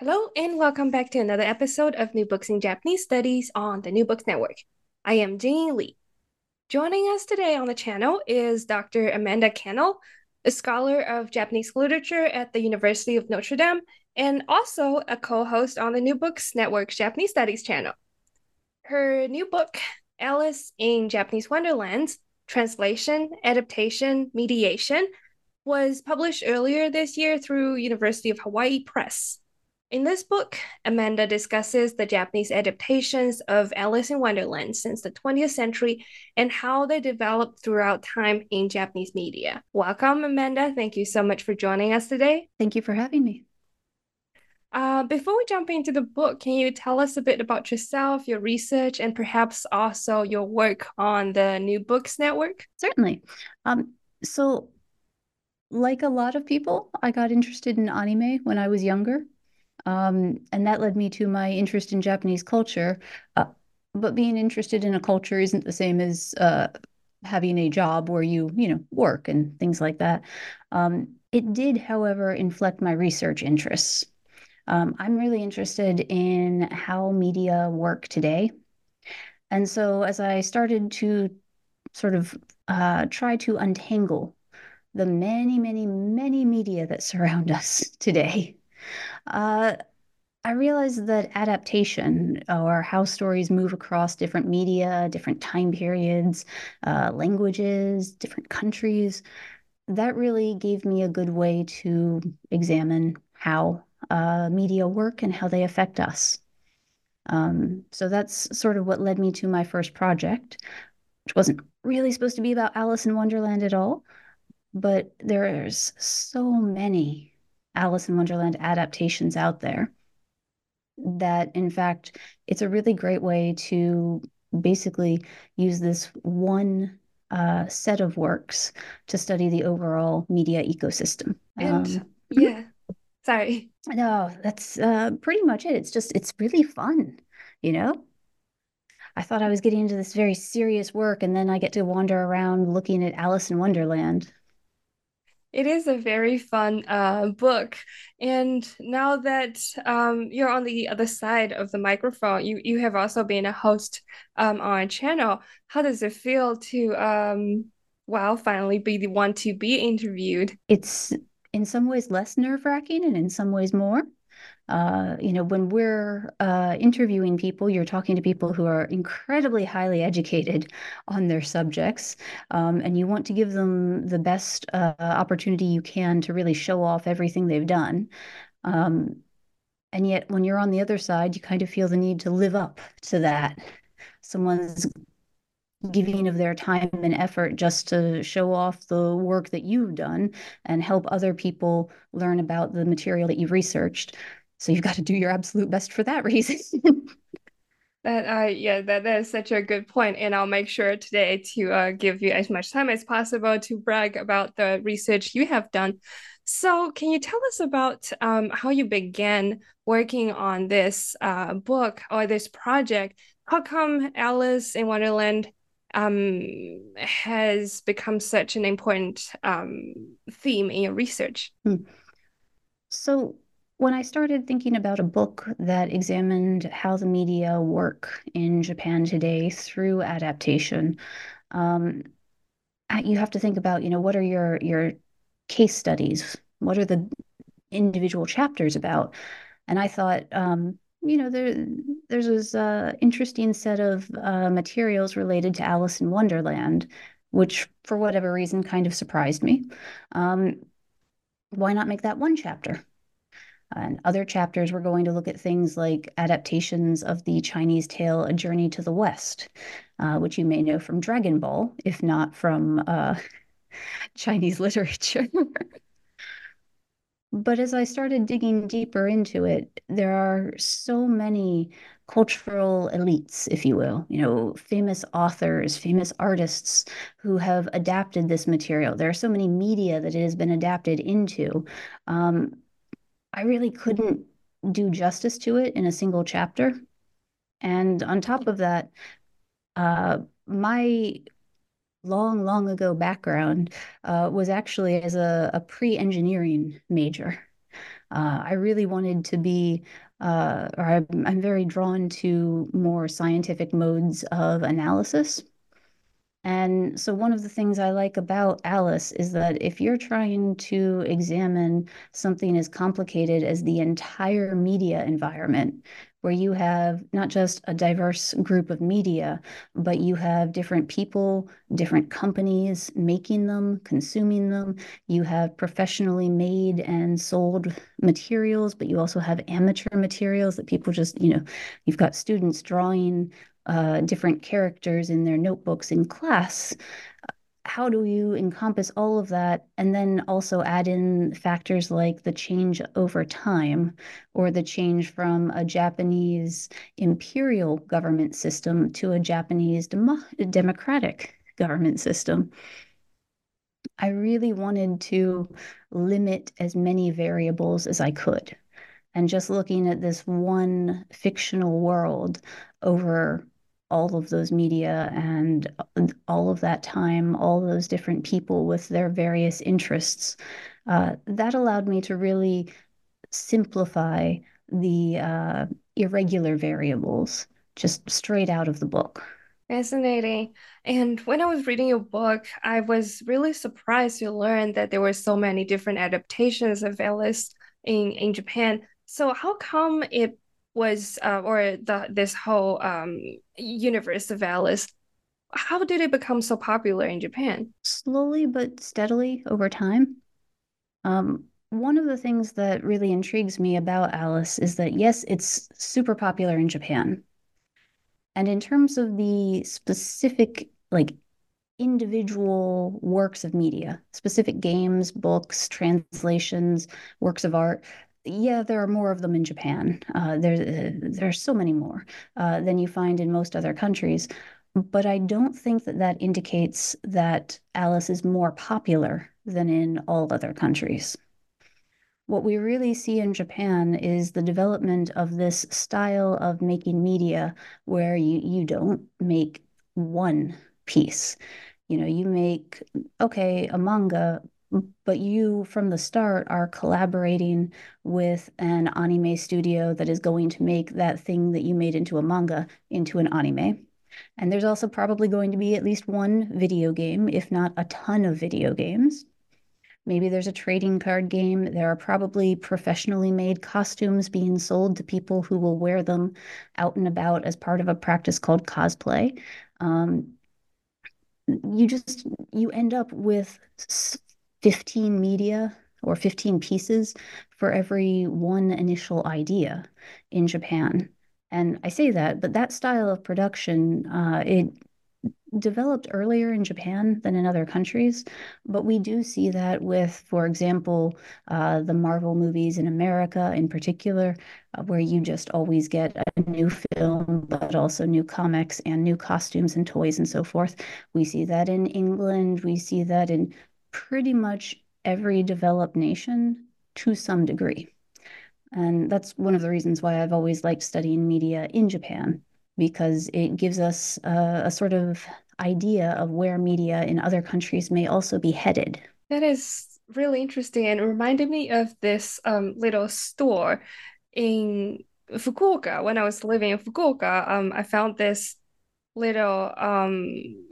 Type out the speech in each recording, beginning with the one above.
Hello, and welcome back to another episode of New Books in Japanese Studies on the New Books Network. I am Jane Lee. Joining us today on the channel is Dr. Amanda Kennell, a scholar of Japanese literature at the University of Notre Dame, and also a co host on the New Books Network's Japanese Studies channel. Her new book, Alice in Japanese Wonderlands Translation, Adaptation, Mediation, was published earlier this year through University of Hawaii Press. In this book, Amanda discusses the Japanese adaptations of Alice in Wonderland since the 20th century and how they developed throughout time in Japanese media. Welcome, Amanda. Thank you so much for joining us today. Thank you for having me. Uh, before we jump into the book, can you tell us a bit about yourself, your research, and perhaps also your work on the New Books Network? Certainly. Um, so, like a lot of people, I got interested in anime when I was younger. Um, and that led me to my interest in Japanese culture. Uh, but being interested in a culture isn't the same as uh, having a job where you, you know, work and things like that. Um, it did, however, inflect my research interests. Um, I'm really interested in how media work today. And so as I started to sort of uh, try to untangle the many, many, many media that surround us today, uh, I realized that adaptation or how stories move across different media, different time periods, uh, languages, different countries, that really gave me a good way to examine how uh, media work and how they affect us. Um, so that's sort of what led me to my first project, which wasn't really supposed to be about Alice in Wonderland at all, but there's so many Alice in Wonderland adaptations out there. That, in fact, it's a really great way to basically use this one uh, set of works to study the overall media ecosystem. And um, yeah, sorry. No, that's uh, pretty much it. It's just, it's really fun, you know? I thought I was getting into this very serious work, and then I get to wander around looking at Alice in Wonderland. It is a very fun uh, book. And now that um, you're on the other side of the microphone, you, you have also been a host um, on a channel. How does it feel to, um, well, finally be the one to be interviewed? It's in some ways less nerve wracking and in some ways more. Uh, you know, when we're uh, interviewing people, you're talking to people who are incredibly highly educated on their subjects, um, and you want to give them the best uh, opportunity you can to really show off everything they've done. Um, and yet, when you're on the other side, you kind of feel the need to live up to that. Someone's giving of their time and effort just to show off the work that you've done and help other people learn about the material that you've researched. So you've got to do your absolute best for that reason. that uh yeah that, that is such a good point and i'll make sure today to uh, give you as much time as possible to brag about the research you have done so can you tell us about um, how you began working on this uh, book or this project how come alice in wonderland um, has become such an important um, theme in your research hmm. so when I started thinking about a book that examined how the media work in Japan today through adaptation, um, you have to think about, you know, what are your your case studies? What are the individual chapters about? And I thought, um, you know, there there's this uh, interesting set of uh, materials related to Alice in Wonderland, which for whatever reason kind of surprised me. Um, why not make that one chapter? And other chapters, we're going to look at things like adaptations of the Chinese tale A Journey to the West, uh, which you may know from Dragon Ball, if not from uh, Chinese literature. But as I started digging deeper into it, there are so many cultural elites, if you will, you know, famous authors, famous artists who have adapted this material. There are so many media that it has been adapted into. Um, I really couldn't do justice to it in a single chapter. And on top of that, uh, my long, long ago background uh, was actually as a, a pre engineering major. Uh, I really wanted to be, uh, or I'm, I'm very drawn to more scientific modes of analysis. And so, one of the things I like about Alice is that if you're trying to examine something as complicated as the entire media environment, where you have not just a diverse group of media, but you have different people, different companies making them, consuming them. You have professionally made and sold materials, but you also have amateur materials that people just, you know, you've got students drawing uh, different characters in their notebooks in class how do you encompass all of that and then also add in factors like the change over time or the change from a Japanese imperial government system to a Japanese demo- democratic government system? I really wanted to limit as many variables as I could. And just looking at this one fictional world over all of those media and all of that time, all those different people with their various interests. Uh, that allowed me to really simplify the uh, irregular variables just straight out of the book. Fascinating. And when I was reading your book, I was really surprised to learn that there were so many different adaptations of Alice in, in Japan. So how come it was uh, or the this whole um, universe of Alice how did it become so popular in Japan? Slowly but steadily over time. Um, one of the things that really intrigues me about Alice is that, yes, it's super popular in Japan. And in terms of the specific, like, individual works of media, specific games, books, translations, works of art, yeah, there are more of them in Japan. Uh, there, uh, there are so many more uh, than you find in most other countries. But I don't think that that indicates that Alice is more popular than in all other countries. What we really see in Japan is the development of this style of making media where you, you don't make one piece. You know, you make, okay, a manga, but you from the start are collaborating with an anime studio that is going to make that thing that you made into a manga into an anime. And there's also probably going to be at least one video game, if not a ton of video games. Maybe there's a trading card game. There are probably professionally made costumes being sold to people who will wear them out and about as part of a practice called cosplay. Um, you just you end up with 15 media or 15 pieces for every one initial idea in Japan. And I say that, but that style of production, uh, it developed earlier in Japan than in other countries, but we do see that with, for example, uh, the Marvel movies in America in particular, uh, where you just always get a new film, but also new comics and new costumes and toys and so forth. We see that in England, we see that in pretty much every developed nation to some degree. And that's one of the reasons why I've always liked studying media in Japan, because it gives us a, a sort of idea of where media in other countries may also be headed. That is really interesting and it reminded me of this um, little store in Fukuoka. When I was living in Fukuoka, um, I found this little um,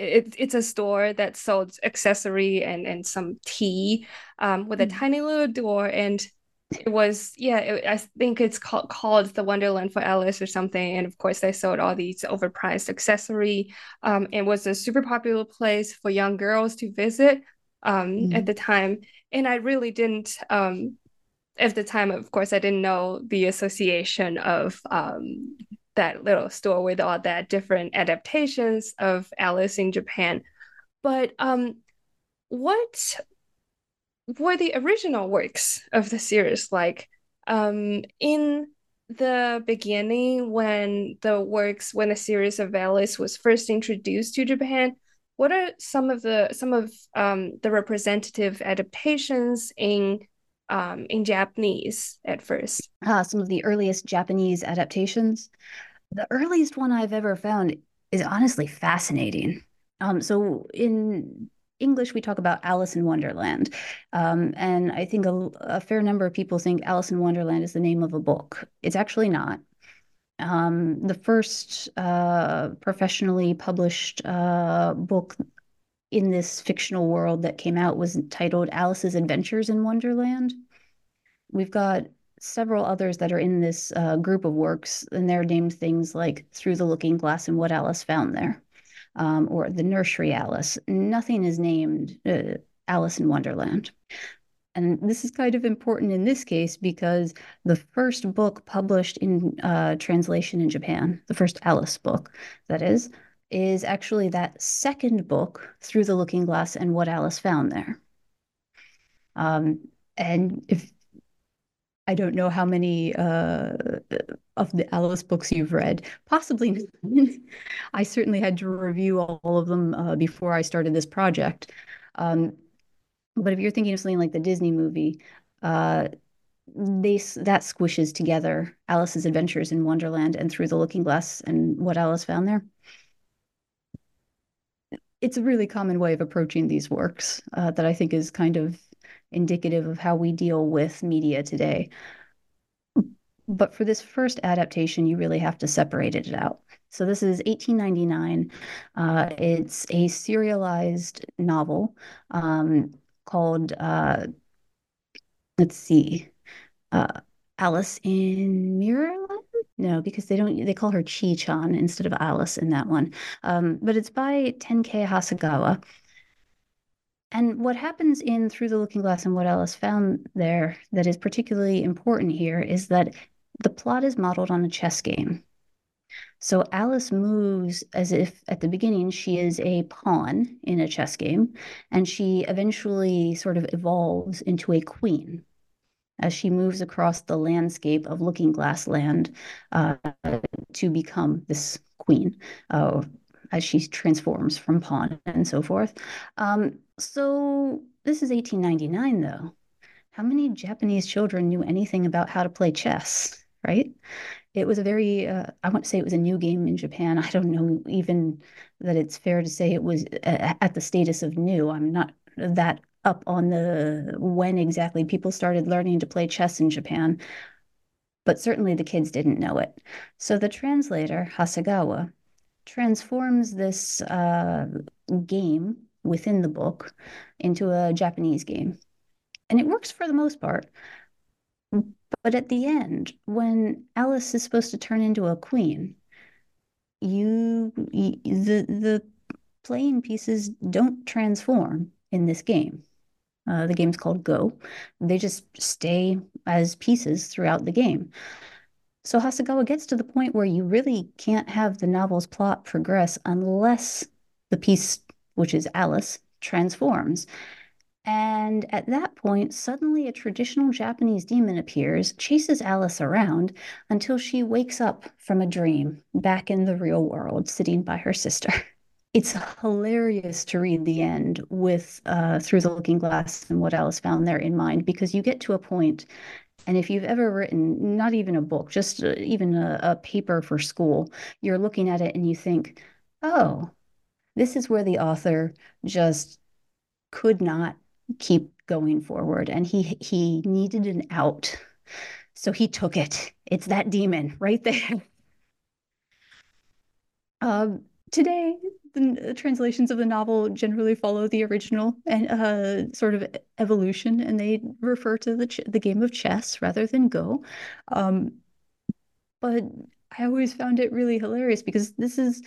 it, it's a store that sold accessory and and some tea um, with a mm. tiny little door and it was yeah it, i think it's called called the wonderland for alice or something and of course they sold all these overpriced accessory um, it was a super popular place for young girls to visit um, mm. at the time and i really didn't um, at the time of course i didn't know the association of um, that little store with all that different adaptations of Alice in Japan. But um, what were the original works of the series like? Um, in the beginning, when the works, when the series of Alice was first introduced to Japan, what are some of the some of um, the representative adaptations in um, in Japanese at first? Ah, some of the earliest Japanese adaptations. The earliest one I've ever found is honestly fascinating. Um, so in English, we talk about Alice in Wonderland. Um, and I think a, a, fair number of people think Alice in Wonderland is the name of a book. It's actually not. Um, the first uh, professionally published uh, book in this fictional world that came out was titled Alice's Adventures in Wonderland. We've got several others that are in this uh, group of works, and they're named things like Through the Looking Glass and What Alice Found There um, or the nursery Alice. Nothing is named uh, Alice in Wonderland. And this is kind of important in this case because the first book published in uh, translation in Japan, the first Alice book, that is, is actually that second book, Through the Looking Glass and What Alice Found There. Um, and if I don't know how many uh, of the Alice books you've read, possibly. I certainly had to review all of them uh, before I started this project. Um, but if you're thinking of something like the Disney movie, uh, they that squishes together Alice's adventures in Wonderland and Through the Looking Glass and what Alice found there. It's a really common way of approaching these works uh, that I think is kind of indicative of how we deal with media today. But for this first adaptation, you really have to separate it out. So this is 1899. Uh, it's a serialized novel um, called, uh, let's see, uh, Alice in Mirrorland? No, because they don't, they call her Chi Chan instead of Alice in that one. Um, but it's by Tenkei Hasegawa. And what happens in Through the Looking Glass and what Alice found there that is particularly important here is that the plot is modeled on a chess game. So Alice moves as if at the beginning she is a pawn in a chess game, and she eventually sort of evolves into a queen as she moves across the landscape of Looking Glass Land uh, to become this queen. Uh, as she transforms from pawn and so forth. Um, so this is 1899, though. How many Japanese children knew anything about how to play chess, right? It was a very, uh, I want to say it was a new game in Japan. I don't know even that it's fair to say it was uh, at the status of new. I'm not that up on the when exactly people started learning to play chess in Japan, but certainly the kids didn't know it. So the translator, Hasegawa, transforms this uh, game within the book into a Japanese game. And it works for the most part. But at the end, when Alice is supposed to turn into a queen, you, the the playing pieces don't transform in this game. Uh, the game's called Go. They just stay as pieces throughout the game. So Hasegawa gets to the point where you really can't have the novel's plot progress unless the piece, which is Alice, transforms. And at that point, suddenly a traditional Japanese demon appears, chases Alice around until she wakes up from a dream back in the real world, sitting by her sister. It's hilarious to read the end with uh, Through the Looking Glass and what Alice found there in mind because you get to a point and if you've ever written, not even a book, just uh, even a, a paper for school, you're looking at it and you think, oh, this is where the author just could not keep going forward. And he he needed an out. So he took it. It's that demon right there. Um, today, the translations of the novel generally follow the original and uh, sort of evolution, and they refer to the the game of chess rather than Go. Um, but I always found it really hilarious because this is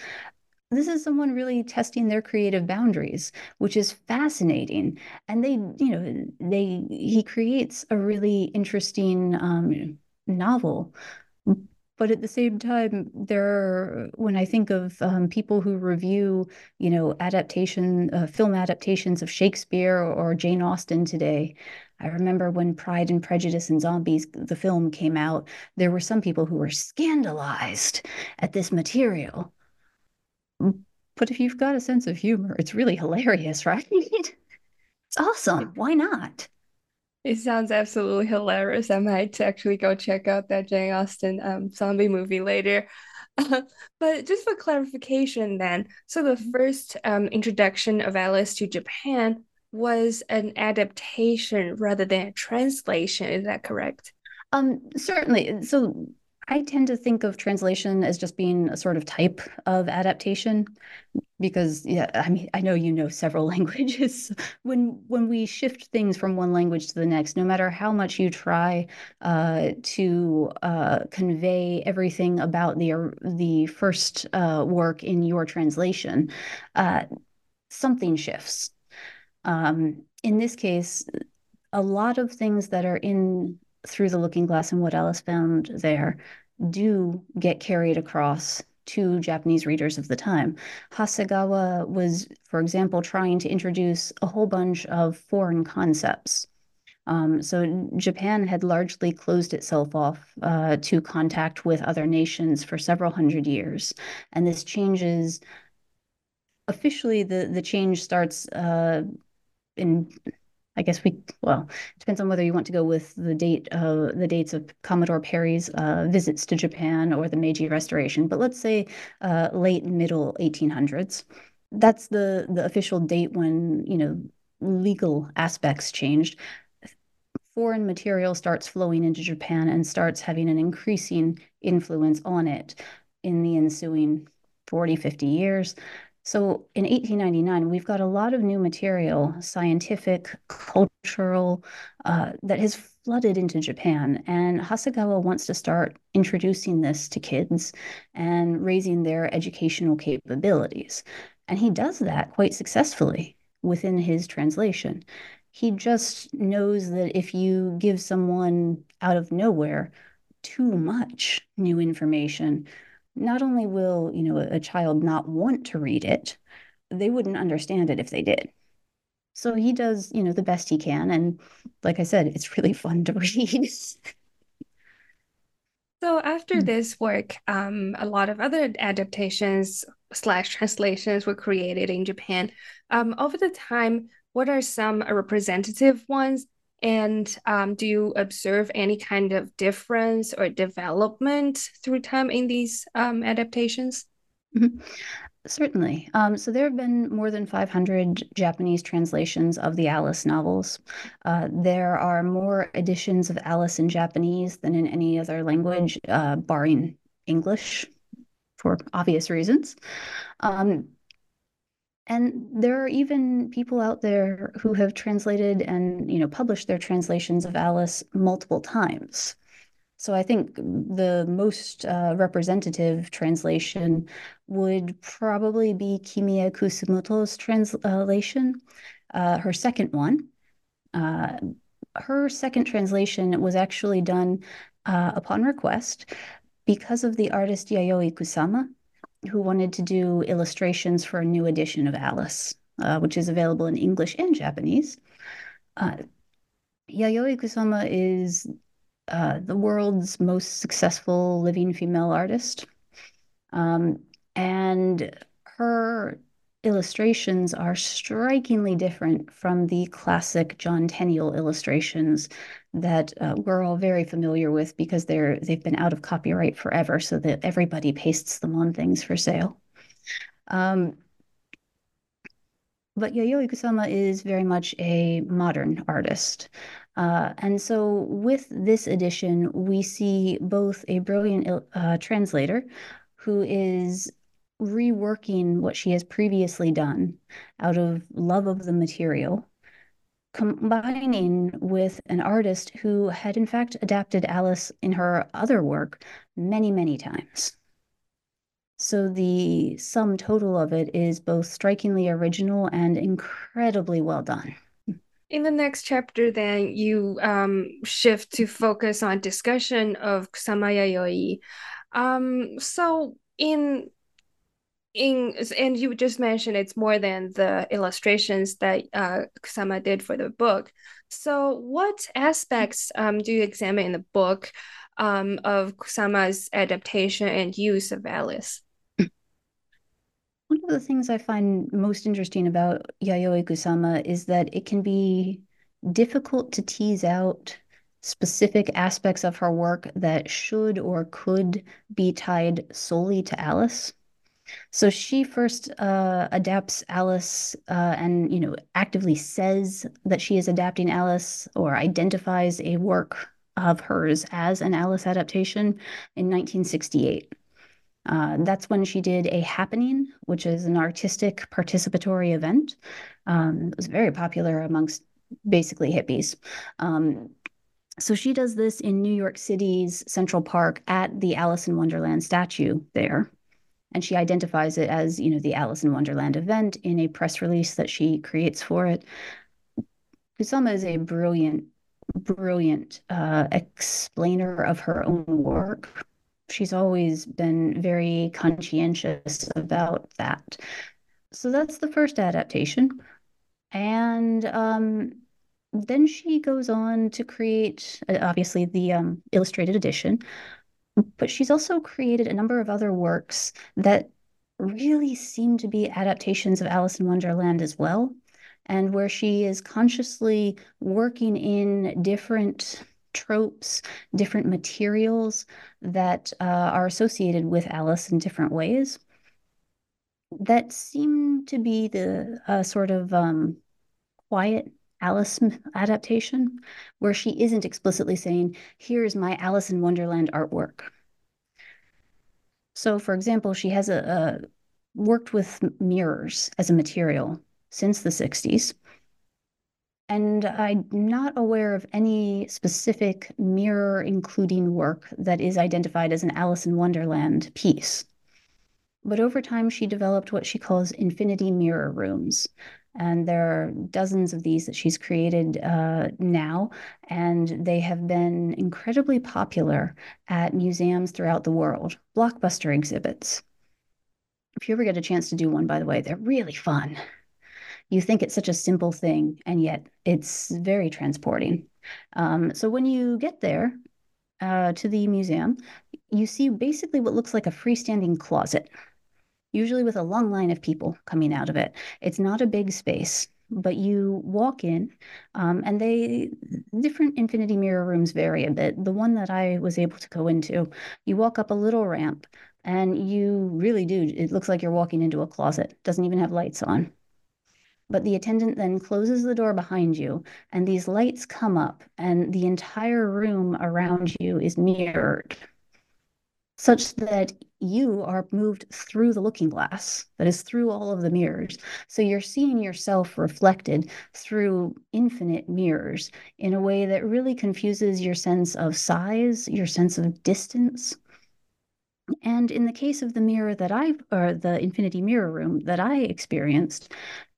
this is someone really testing their creative boundaries, which is fascinating. And they, you know, they he creates a really interesting um, novel but at the same time, there are, when I think of um, people who review, you know, adaptation, uh, film adaptations of Shakespeare or Jane Austen today, I remember when Pride and Prejudice and Zombies, the film came out, there were some people who were scandalized at this material. But if you've got a sense of humor, it's really hilarious, right? it's awesome. Why not? It sounds absolutely hilarious. I might actually go check out that Jane Austen um, zombie movie later. but just for clarification, then, so the mm-hmm. first um, introduction of Alice to Japan was an adaptation rather than a translation. Is that correct? Um, certainly. So I tend to think of translation as just being a sort of type of adaptation because yeah, I mean I know you know several languages. when when we shift things from one language to the next, no matter how much you try uh, to uh, convey everything about the the first uh, work in your translation, uh, something shifts. Um, in this case, a lot of things that are in through the looking glass and what Alice found there do get carried across to Japanese readers of the time. Hasegawa was, for example, trying to introduce a whole bunch of foreign concepts. Um, so Japan had largely closed itself off uh, to contact with other nations for several hundred years, and this changes. Officially, the the change starts uh, in I guess we well it depends on whether you want to go with the date uh, the dates of Commodore Perry's uh, visits to Japan or the Meiji Restoration, but let's say uh, late middle 1800s. That's the the official date when you know legal aspects changed. Foreign material starts flowing into Japan and starts having an increasing influence on it in the ensuing 40, 50 years. So in 1899, we've got a lot of new material, scientific, cultural, uh, that has flooded into Japan. And Hasegawa wants to start introducing this to kids and raising their educational capabilities. And he does that quite successfully within his translation. He just knows that if you give someone out of nowhere too much new information, not only will you know a child not want to read it they wouldn't understand it if they did. So he does you know the best he can and like i said it's really fun to read. So after mm. this work um, a lot of other adaptations slash translations were created in japan. Um, over the time what are some representative ones and um, do you observe any kind of difference or development through time in these um, adaptations? Mm-hmm. Certainly. Um, so there have been more than 500 Japanese translations of the Alice novels. Uh, there are more editions of Alice in Japanese than in any other language, uh, barring English for obvious reasons. Um, and there are even people out there who have translated and you know published their translations of alice multiple times. So i think the most uh, representative translation would probably be Kimie Kusumoto's translation uh, her second one. Uh, her second translation was actually done uh, upon request because of the artist yayoi kusama who wanted to do illustrations for a new edition of Alice, uh, which is available in English and Japanese. Uh, Yayoi Kusama is uh, the world's most successful living female artist. Um, and her illustrations are strikingly different from the classic John Tenniel illustrations that uh, we're all very familiar with because they're they've been out of copyright forever, so that everybody pastes them on things for sale. Um, but Yayoi Kusama is very much a modern artist. Uh, and so with this edition, we see both a brilliant uh, translator who is reworking what she has previously done out of love of the material, combining with an artist who had in fact adapted Alice in her other work many, many times. So the sum total of it is both strikingly original and incredibly well done. In the next chapter, then you um, shift to focus on discussion of Kusama Yayoi Um, so in in and you just mentioned it's more than the illustrations that uh, Kusama did for the book. So what aspects um, do you examine in the book um, of Kusama's adaptation and use of Alice? One of the things I find most interesting about Yayoi Kusama is that it can be difficult to tease out specific aspects of her work that should or could be tied solely to Alice. So she first uh, adapts Alice uh, and, you know, actively says that she is adapting Alice or identifies a work of hers as an Alice adaptation in 1968. Uh, that's when she did a happening, which is an artistic participatory event. Um, it was very popular amongst basically hippies. Um, so she does this in New York City's Central Park at the Alice in Wonderland statue there. And she identifies it as, you know, the Alice in Wonderland event in a press release that she creates for it. Kusama is a brilliant, brilliant uh, explainer of her own work she's always been very conscientious about that. So that's the first adaptation. And um, then she goes on to create, uh, obviously, the um, illustrated edition, but she's also created a number of other works that really seem to be adaptations of Alice in Wonderland as well, and where she is consciously working in different tropes, different materials that uh, are associated with Alice in different ways that seem to be the uh, sort of um, quiet Alice adaptation, where she isn't explicitly saying, here's my Alice in Wonderland artwork. So, for example, she has a, a worked with mirrors as a material since the 60s. And I'm not aware of any specific mirror including work that is identified as an Alice in Wonderland piece. But over time, she developed what she calls infinity mirror rooms. And there are dozens of these that she's created uh, now, and they have been incredibly popular at museums throughout the world, blockbuster exhibits. If you ever get a chance to do one, by the way, they're really fun you think it's such a simple thing, and yet it's very transporting. Um, so when you get there uh, to the museum, you see basically what looks like a freestanding closet, usually with a long line of people coming out of it. It's not a big space but you walk in um, and they different infinity mirror rooms vary a bit. The one that i was able to go into you walk up a little ramp and you really do it looks like you're walking into a closet doesn't even have lights on. But the attendant then closes the door behind you, and these lights come up, and the entire room around you is mirrored, such that you are moved through the looking glass that is through all of the mirrors. So you're seeing yourself reflected through infinite mirrors in a way that really confuses your sense of size, your sense of distance. And in the case of the mirror that I, or the infinity mirror room that I experienced,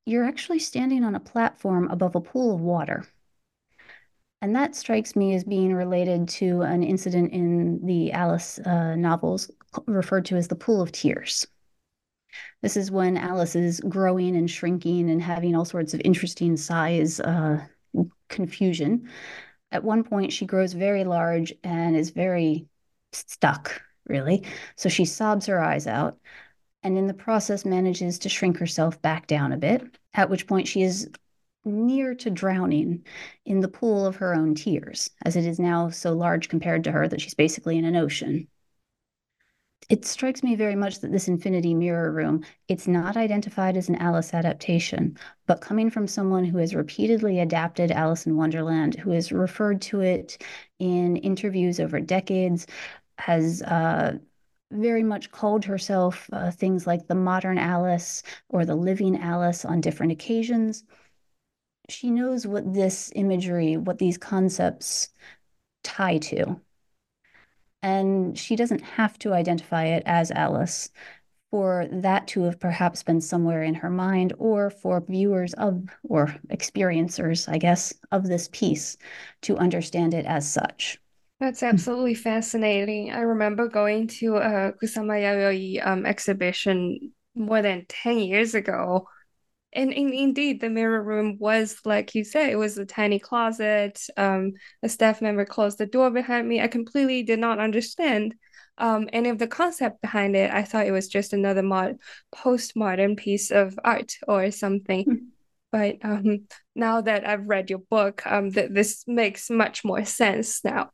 you're actually standing on a platform above a pool of water. And that strikes me as being related to an incident in the Alice uh, novels referred to as the Pool of Tears. This is when Alice is growing and shrinking and having all sorts of interesting size uh, confusion. At one point, she grows very large and is very stuck, really. So she sobs her eyes out and in the process manages to shrink herself back down a bit, at which point she is near to drowning in the pool of her own tears, as it is now so large compared to her that she's basically in an ocean. It strikes me very much that this infinity mirror room, it's not identified as an Alice adaptation, but coming from someone who has repeatedly adapted Alice in Wonderland, who has referred to it in interviews over decades, has uh, very much called herself uh, things like the modern Alice or the living Alice on different occasions. She knows what this imagery, what these concepts tie to. And she doesn't have to identify it as Alice for that to have perhaps been somewhere in her mind or for viewers of or experiencers, I guess, of this piece to understand it as such. That's absolutely fascinating. I remember going to a Kusama Yayoi um, exhibition more than 10 years ago. And, and indeed, the mirror room was, like you say it was a tiny closet. Um, a staff member closed the door behind me. I completely did not understand um, any of the concept behind it. I thought it was just another mod postmodern piece of art or something. Hmm. But um, now that I've read your book, um, th this makes much more sense now.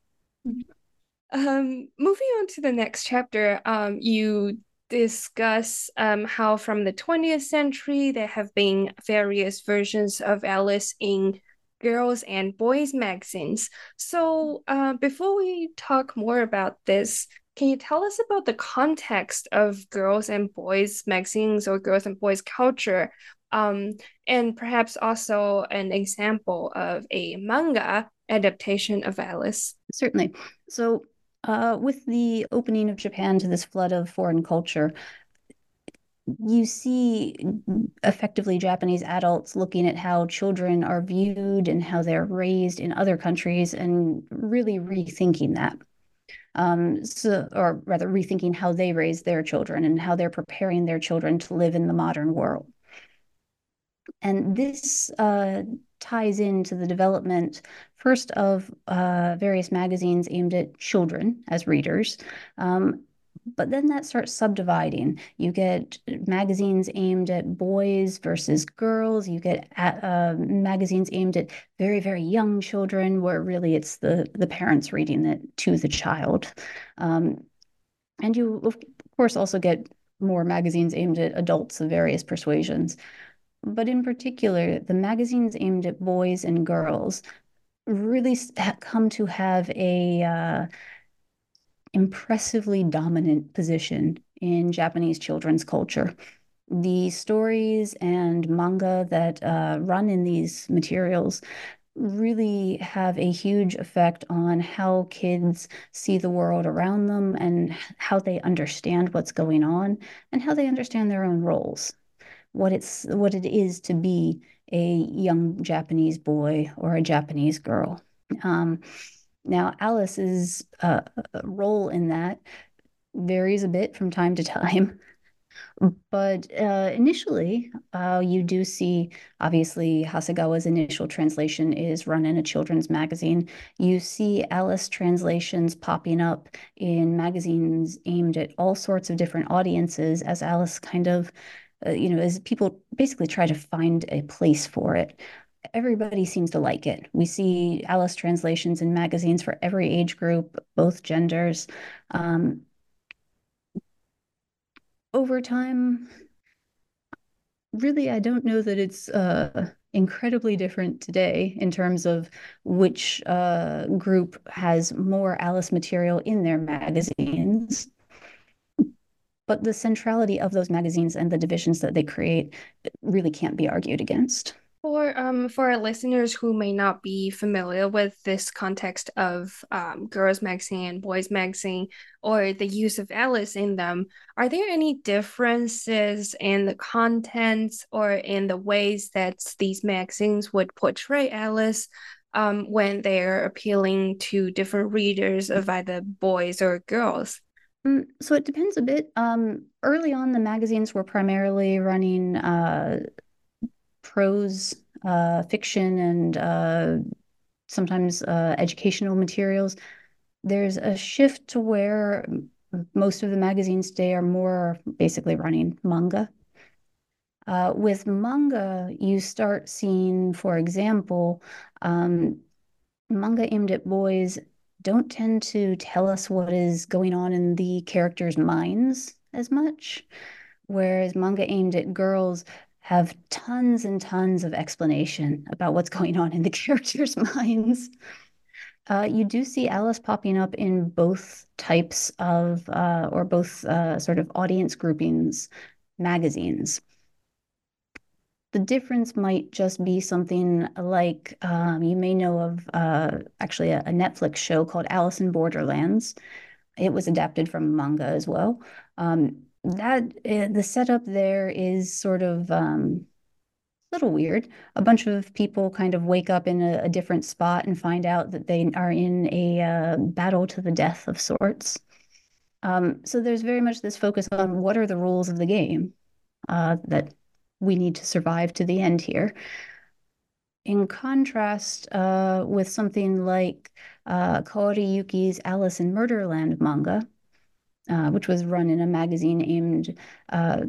Um, moving on to the next chapter, um, you discuss um, how from the 20th century there have been various versions of Alice in girls and boys magazines. So, uh, before we talk more about this, can you tell us about the context of girls and boys magazines or girls and boys culture? Um, and perhaps also an example of a manga adaptation of Alice. Certainly. So, uh, with the opening of Japan to this flood of foreign culture, you see effectively Japanese adults looking at how children are viewed and how they're raised in other countries and really rethinking that. Um, so, or rather, rethinking how they raise their children and how they're preparing their children to live in the modern world. And this uh, ties into the development first of uh, various magazines aimed at children as readers. Um, but then that starts subdividing. You get magazines aimed at boys versus girls. You get at, uh, magazines aimed at very, very young children, where really it's the the parents reading it to the child. Um, and you, of course, also get more magazines aimed at adults of various persuasions. But in particular, the magazines aimed at boys and girls really come to have a uh, impressively dominant position in Japanese children's culture. The stories and manga that uh, run in these materials really have a huge effect on how kids see the world around them and how they understand what's going on and how they understand their own roles what it's what it is to be a young Japanese boy or a Japanese girl. Um, now, Alice's uh, role in that varies a bit from time to time. But uh, initially, uh, you do see, obviously, Hasegawa's initial translation is run in a children's magazine. You see Alice translations popping up in magazines aimed at all sorts of different audiences as Alice kind of uh, you know, as people basically try to find a place for it. Everybody seems to like it. We see Alice translations in magazines for every age group, both genders. Um, over time, really, I don't know that it's uh, incredibly different today in terms of which uh, group has more Alice material in their magazines but the centrality of those magazines and the divisions that they create really can't be argued against. For um for our listeners who may not be familiar with this context of um, girls magazine and boys magazine or the use of Alice in them, are there any differences in the contents or in the ways that these magazines would portray Alice um, when they're appealing to different readers of either boys or girls? Mm, so it depends a bit. Um, early on, the magazines were primarily running uh, prose, uh, fiction, and uh, sometimes uh, educational materials. There's a shift to where most of the magazines today are more basically running manga. Uh, with manga, you start seeing, for example, um, manga aimed at boys don't tend to tell us what is going on in the characters' minds as much, whereas manga aimed at girls have tons and tons of explanation about what's going on in the characters' minds. Uh, you do see Alice popping up in both types of, uh, or both uh, sort of audience groupings magazines. The difference might just be something like um, you may know of uh, actually a, a, Netflix show called Alice in Borderlands. It was adapted from manga as well. Um, that uh, the setup there is sort of um, a little weird. A bunch of people kind of wake up in a, a different spot and find out that they are in a uh, battle to the death of sorts. Um, so there's very much this focus on what are the rules of the game uh, that we need to survive to the end here. In contrast uh, with something like uh, Kaori Yuki's Alice in Murderland manga, uh, which was run in a magazine aimed uh,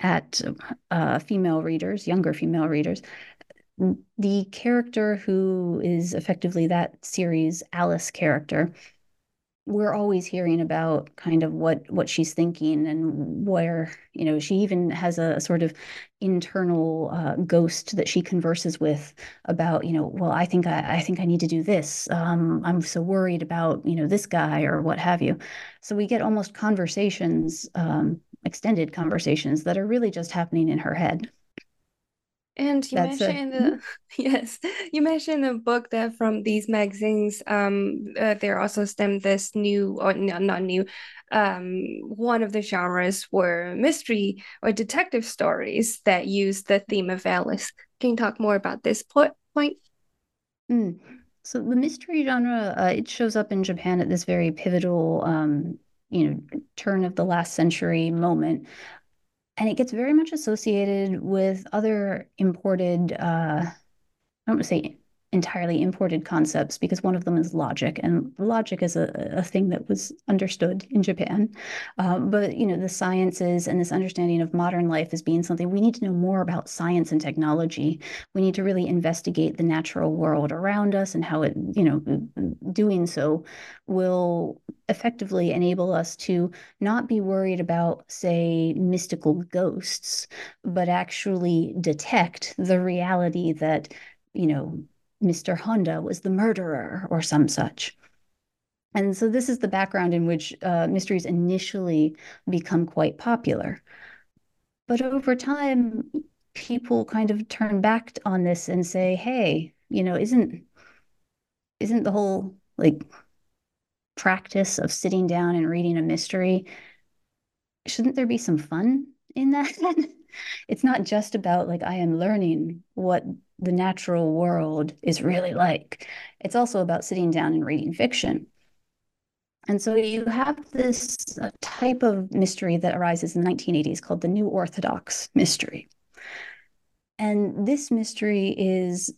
at uh, female readers, younger female readers, the character who is effectively that series Alice character we're always hearing about kind of what what she's thinking and where you know she even has a, sort of internal uh, ghost that she converses with about you know well I think I, I think I need to do this. Um, I'm so worried about you know this guy or what have you. So we get almost conversations um, extended conversations that are really just happening in her head and you That's mentioned the mm-hmm. yes, you mentioned the book that from these magazines, um, uh, there also stemmed this new or no, not new, um, one of the genres were mystery or detective stories that use the theme of Alice. Can you talk more about this point? Mm. So the mystery genre, uh, it shows up in Japan at this very pivotal, um, you know, turn of the last century moment and it gets very much associated with other imported uh, I don't want to say entirely imported concepts because one of them is logic, and logic is a, a thing that was understood in Japan. Uh, but you know, the sciences and this understanding of modern life as being something we need to know more about science and technology. We need to really investigate the natural world around us and how it, you know, doing so will effectively enable us to not be worried about, say, mystical ghosts, but actually detect the reality that, you know, Mr. Honda was the murderer or some such. And so this is the background in which uh, mysteries initially become quite popular. But over time, people kind of turn back on this and say, hey, you know, isn't isn't the whole like practice of sitting down and reading a mystery, shouldn't there be some fun in that? it's not just about like I am learning what the natural world is really like. It's also about sitting down and reading fiction. And so you have this uh, type of mystery that arises in the 1980s called the New Orthodox mystery. And this mystery is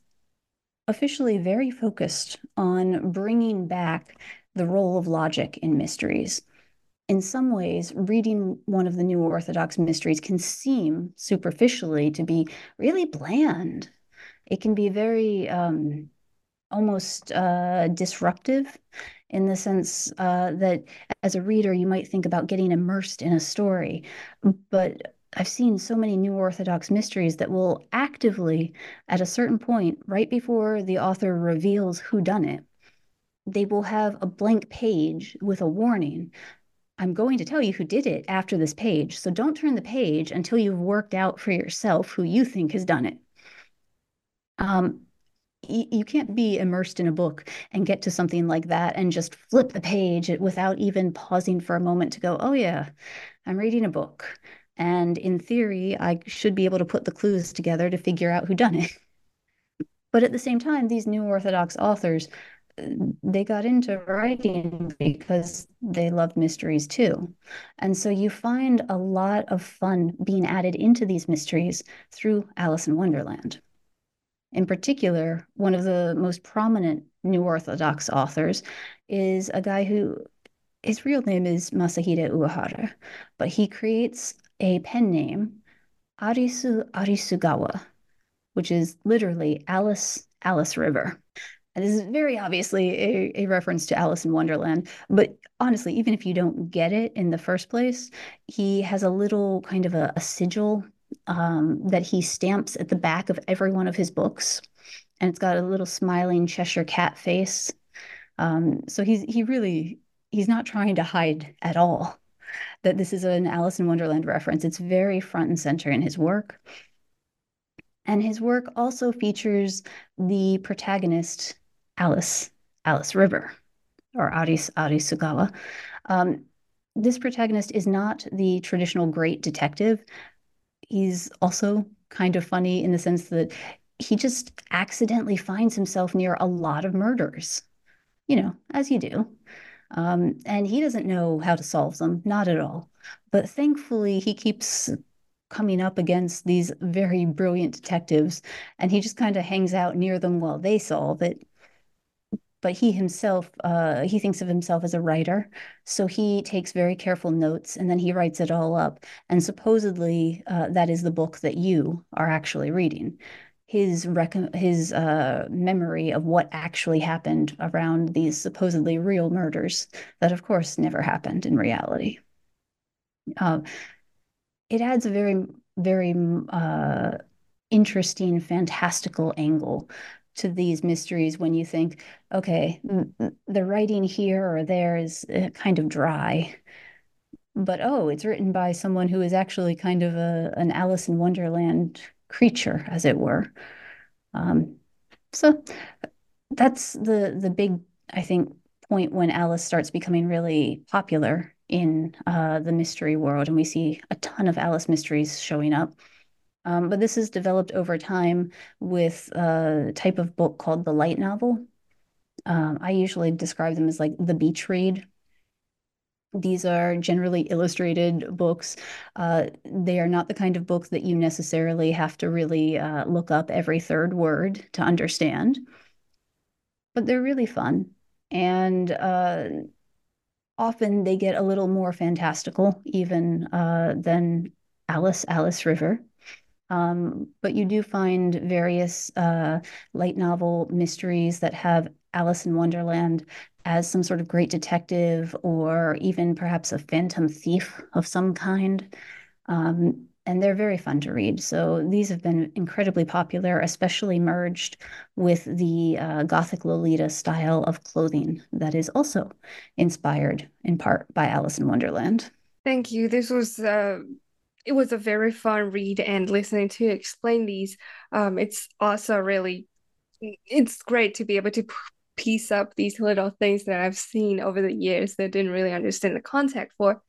officially very focused on bringing back the role of logic in mysteries. In some ways, reading one of the New Orthodox mysteries can seem superficially to be really bland it can be very um, almost uh, disruptive in the sense uh, that as a reader, you might think about getting immersed in a story. But I've seen so many New Orthodox mysteries that will actively, at a certain point, right before the author reveals who done it, they will have a blank page with a warning. I'm going to tell you who did it after this page. So don't turn the page until you've worked out for yourself who you think has done it um, you can't be immersed in a book and get to something like that and just flip the page without even pausing for a moment to go, oh, yeah, I'm reading a book. And in theory, I should be able to put the clues together to figure out who done it. But at the same time, these new Orthodox authors, they got into writing because they loved mysteries too. And so you find a lot of fun being added into these mysteries through Alice in Wonderland. In particular, one of the most prominent New Orthodox authors is a guy who his real name is Masahide Uehara, but he creates a pen name, Arisu Arisugawa, which is literally Alice Alice River. And this is very obviously a, a reference to Alice in Wonderland. But honestly, even if you don't get it in the first place, he has a little kind of a, a sigil um, that he stamps at the back of every one of his books, and it's got a little smiling Cheshire cat face. Um, so he's he really he's not trying to hide at all that this is an Alice in Wonderland reference. It's very front and center in his work. And his work also features the protagonist, Alice, Alice River, or Arisu Arisugawa. Um, this protagonist is not the traditional great detective, he's also kind of funny in the sense that he just accidentally finds himself near a lot of murders, you know, as you do. Um, and he doesn't know how to solve them, not at all. But thankfully, he keeps coming up against these very brilliant detectives, and he just kind of hangs out near them while they solve it. But he himself, uh, he thinks of himself as a writer, so he takes very careful notes and then he writes it all up. And supposedly, uh, that is the book that you are actually reading his rec- his uh, memory of what actually happened around these supposedly real murders that, of course, never happened in reality. Uh, it adds a very, very uh, interesting, fantastical angle to these mysteries when you think, okay, the writing here or there is uh, kind of dry. But oh, it's written by someone who is actually kind of a, an Alice in Wonderland creature, as it were. Um, so that's the the big, I think, point when Alice starts becoming really popular in uh, the mystery world, and we see a ton of Alice mysteries showing up. Um, but this is developed over time with a type of book called the light novel. Um, I usually describe them as like the beach read these are generally illustrated books. Uh, they are not the kind of books that you necessarily have to really uh, look up every third word to understand, but they're really fun. And uh, often they get a little more fantastical, even uh, than Alice, Alice River. Um, but you do find various uh, light novel mysteries that have Alice in Wonderland as some sort of great detective or even perhaps a phantom thief of some kind. Um, and they're very fun to read. So these have been incredibly popular, especially merged with the uh, Gothic Lolita style of clothing that is also inspired in part by Alice in Wonderland. Thank you. This was uh, it was a very fun read and listening to explain these. Um, it's also really it's great to be able to piece up these little things that I've seen over the years that I didn't really understand the context for.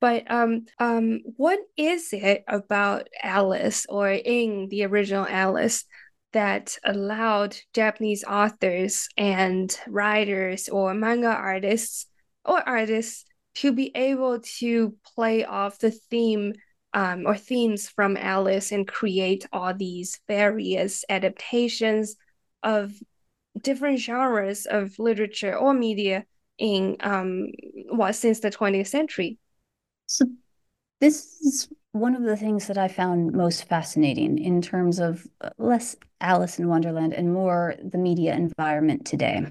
But um, um, what is it about Alice or in the original Alice that allowed Japanese authors and writers or manga artists or artists to be able to play off the theme um, or themes from Alice and create all these various adaptations of different genres of literature or media in um what since the 20th century so this is one of the things that I found most fascinating in terms of uh, less Alice in Wonderland and more the media environment today.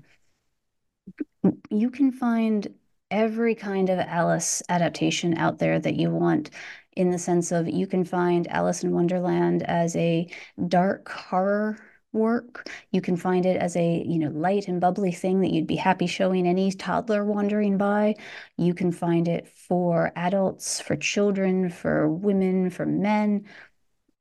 You can find every kind of Alice adaptation out there that you want in the sense of you can find Alice in Wonderland as a dark horror work. You can find it as a, you know, light and bubbly thing that you'd be happy showing any toddler wandering by. You can find it for adults, for children, for women, for men.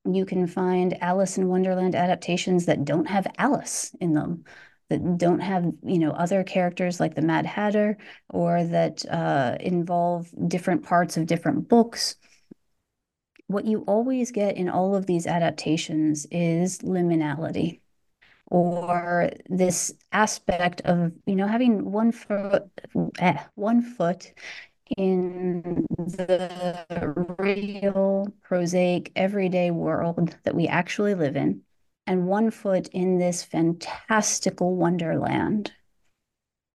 You can find Alice in Wonderland adaptations that don't have Alice in them, that don't have, you know, other characters like the Mad Hatter or that uh, involve different parts of different books what you always get in all of these adaptations is liminality or this aspect of you know having one foot eh, one foot in the real prosaic everyday world that we actually live in and one foot in this fantastical wonderland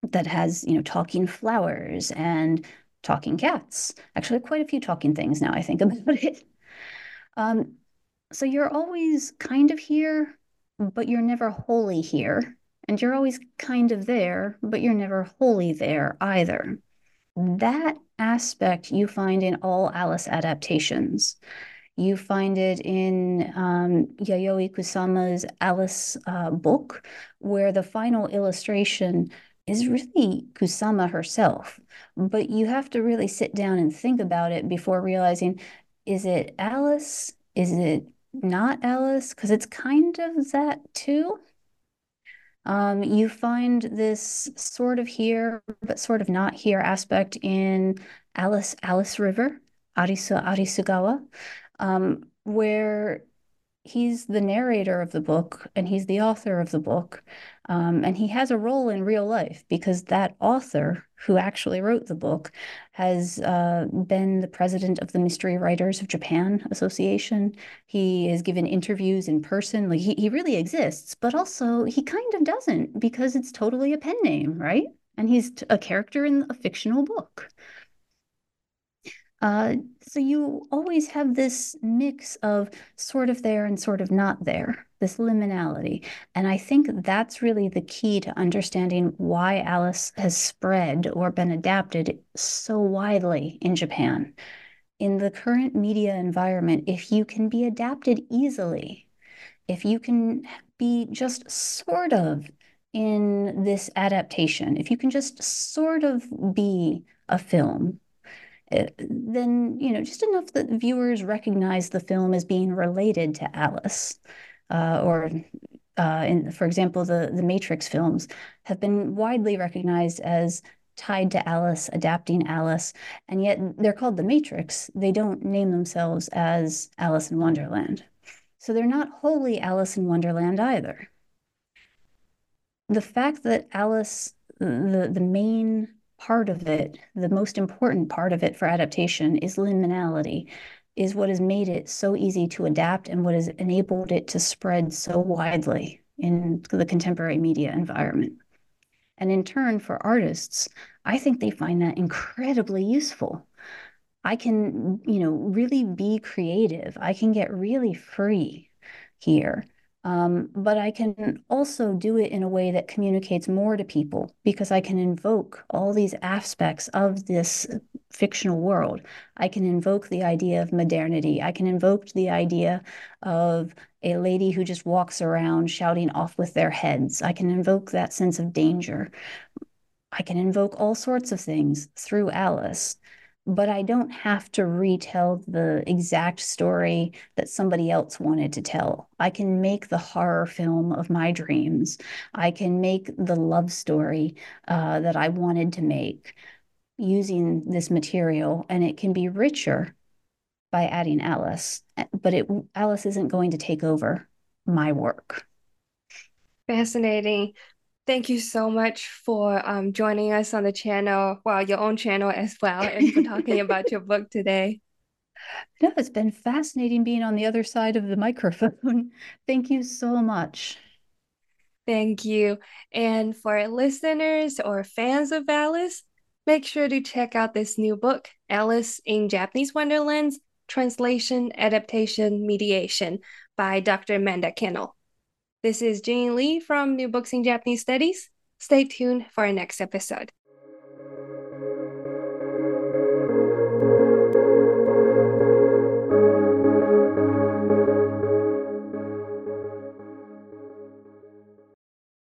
that has you know talking flowers and talking cats. Actually quite a few talking things now i think about it um, so you're always kind of here but you're never wholly here. And you're always kind of there, but you're never wholly there either. That aspect you find in all Alice adaptations. You find it in um, Yayoi Kusama's Alice uh, book, where the final illustration is really Kusama herself. But you have to really sit down and think about it before realizing is it Alice? Is it not Alice, because it's kind of that too. Um, you find this sort of here, but sort of not here aspect in Alice Alice River, Arisu Arisugawa, um, where he's the narrator of the book and he's the author of the book. Um, and he has a role in real life because that author who actually wrote the book has uh, been the president of the Mystery Writers of Japan Association. He has given interviews in person. Like he, he really exists, but also he kind of doesn't because it's totally a pen name, right? And he's a character in a fictional book. Uh, so you always have this mix of sort of there and sort of not there, this liminality. And I think that's really the key to understanding why Alice has spread or been adapted so widely in Japan. In the current media environment, if you can be adapted easily, if you can be just sort of in this adaptation, if you can just sort of be a film, then you know just enough that viewers recognize the film as being related to Alice, uh, or uh, in, for example, the the Matrix films have been widely recognized as tied to Alice, adapting Alice, and yet they're called the Matrix. They don't name themselves as Alice in Wonderland, so they're not wholly Alice in Wonderland either. The fact that Alice, the the main part of it, the most important part of it for adaptation is liminality, is what has made it so easy to adapt and what has enabled it to spread so widely in the contemporary media environment. And in turn, for artists, I think they find that incredibly useful. I can, you know, really be creative. I can get really free here. Um, but I can also do it in a way that communicates more to people because I can invoke all these aspects of this fictional world. I can invoke the idea of modernity. I can invoke the idea of a lady who just walks around shouting off with their heads. I can invoke that sense of danger. I can invoke all sorts of things through Alice but I don't have to retell the exact story that somebody else wanted to tell. I can make the horror film of my dreams. I can make the love story uh, that I wanted to make using this material, and it can be richer by adding Alice. But it Alice isn't going to take over my work. Fascinating. Thank you so much for um, joining us on the channel, well, your own channel as well, and for talking about your book today. No, it's been fascinating being on the other side of the microphone. Thank you so much. Thank you. And for listeners or fans of Alice, make sure to check out this new book, Alice in Japanese Wonderlands Translation, Adaptation, Mediation by Dr. Amanda Kennell. This is Jane Lee from New Books in Japanese Studies. Stay tuned for our next episode.